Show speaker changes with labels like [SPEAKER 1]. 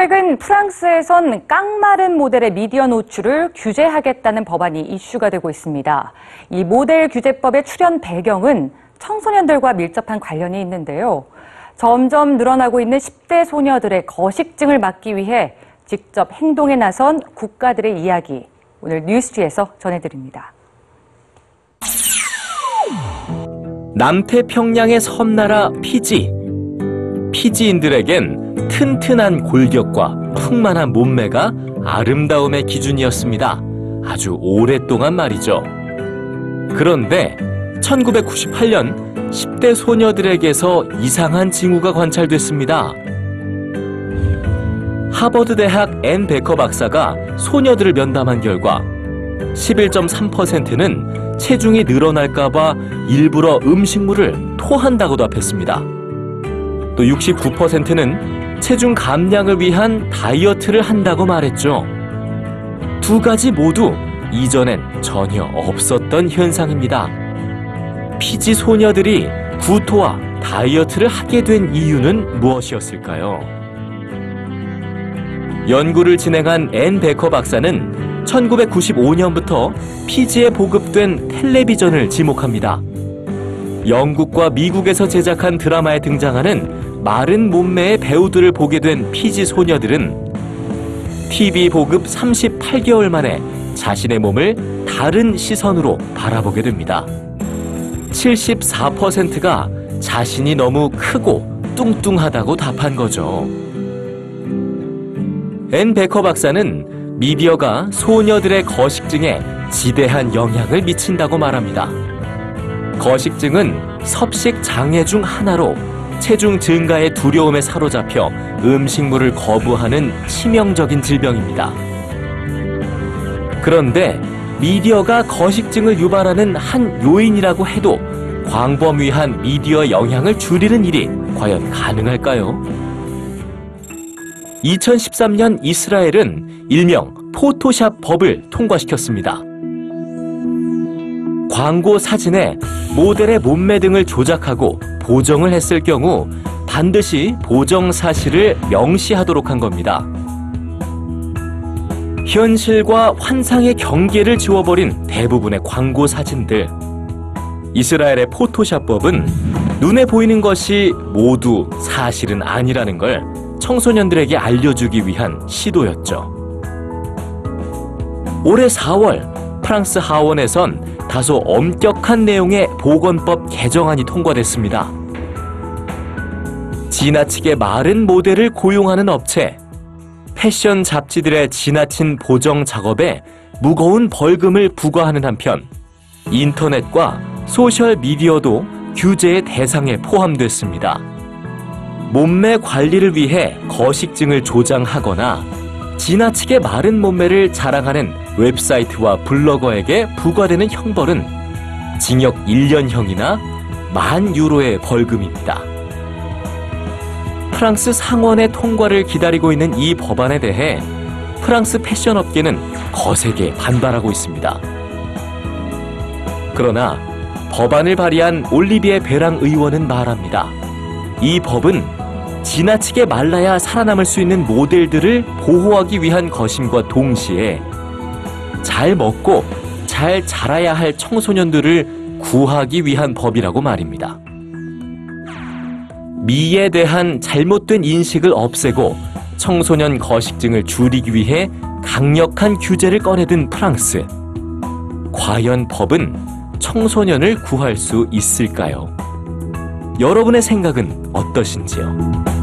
[SPEAKER 1] 최근 프랑스에선 깡마른 모델의 미디어 노출을 규제하겠다는 법안이 이슈가 되고 있습니다. 이 모델 규제법의 출현 배경은 청소년들과 밀접한 관련이 있는데요. 점점 늘어나고 있는 10대 소녀들의 거식증을 막기 위해 직접 행동에 나선 국가들의 이야기 오늘 뉴스지에서 전해드립니다.
[SPEAKER 2] 남태평양의 섬나라 피지. 피지인들에겐 튼튼한 골격과 풍만한 몸매가 아름다움의 기준이었습니다. 아주 오랫동안 말이죠. 그런데 1998년 10대 소녀들에게서 이상한 징후가 관찰됐습니다. 하버드 대학 앤 베커 박사가 소녀들을 면담한 결과 11.3%는 체중이 늘어날까봐 일부러 음식물을 토한다고 답했습니다. 또 69%는 체중 감량을 위한 다이어트를 한다고 말했죠. 두 가지 모두 이전엔 전혀 없었던 현상입니다. 피지 소녀들이 구토와 다이어트를 하게 된 이유는 무엇이었을까요? 연구를 진행한 앤 베커 박사는 1995년부터 피지에 보급된 텔레비전을 지목합니다. 영국과 미국에서 제작한 드라마에 등장하는 마른 몸매의 배우들을 보게 된 피지 소녀들은 TV 보급 38개월 만에 자신의 몸을 다른 시선으로 바라보게 됩니다. 74%가 자신이 너무 크고 뚱뚱하다고 답한 거죠. 앤 베커 박사는 미디어가 소녀들의 거식증에 지대한 영향을 미친다고 말합니다. 거식증은 섭식 장애 중 하나로 체중 증가의 두려움에 사로잡혀 음식물을 거부하는 치명적인 질병입니다. 그런데 미디어가 거식증을 유발하는 한 요인이라고 해도 광범위한 미디어 영향을 줄이는 일이 과연 가능할까요? 2013년 이스라엘은 일명 포토샵 법을 통과시켰습니다. 광고 사진에 모델의 몸매 등을 조작하고 보정을 했을 경우 반드시 보정 사실을 명시하도록 한 겁니다. 현실과 환상의 경계를 지워버린 대부분의 광고 사진들. 이스라엘의 포토샵법은 눈에 보이는 것이 모두 사실은 아니라는 걸 청소년들에게 알려주기 위한 시도였죠. 올해 4월 프랑스 하원에선 다소 엄격한 내용의 보건법 개정안이 통과됐습니다. 지나치게 마른 모델을 고용하는 업체, 패션 잡지들의 지나친 보정 작업에 무거운 벌금을 부과하는 한편 인터넷과 소셜 미디어도 규제의 대상에 포함됐습니다. 몸매 관리를 위해 거식증을 조장하거나 지나치게 마른 몸매를 자랑하는 웹사이트와 블로거에게 부과되는 형벌은 징역 1년형이나 만 유로의 벌금입니다. 프랑스 상원의 통과를 기다리고 있는 이 법안에 대해 프랑스 패션 업계는 거세게 반발하고 있습니다. 그러나 법안을 발의한 올리비에 베랑 의원은 말합니다. 이 법은 지나치게 말라야 살아남을 수 있는 모델들을 보호하기 위한 것임과 동시에 잘 먹고 잘 자라야 할 청소년들을 구하기 위한 법이라고 말입니다. 미에 대한 잘못된 인식을 없애고 청소년 거식증을 줄이기 위해 강력한 규제를 꺼내든 프랑스. 과연 법은 청소년을 구할 수 있을까요? 여러분의 생각은 어떠신지요?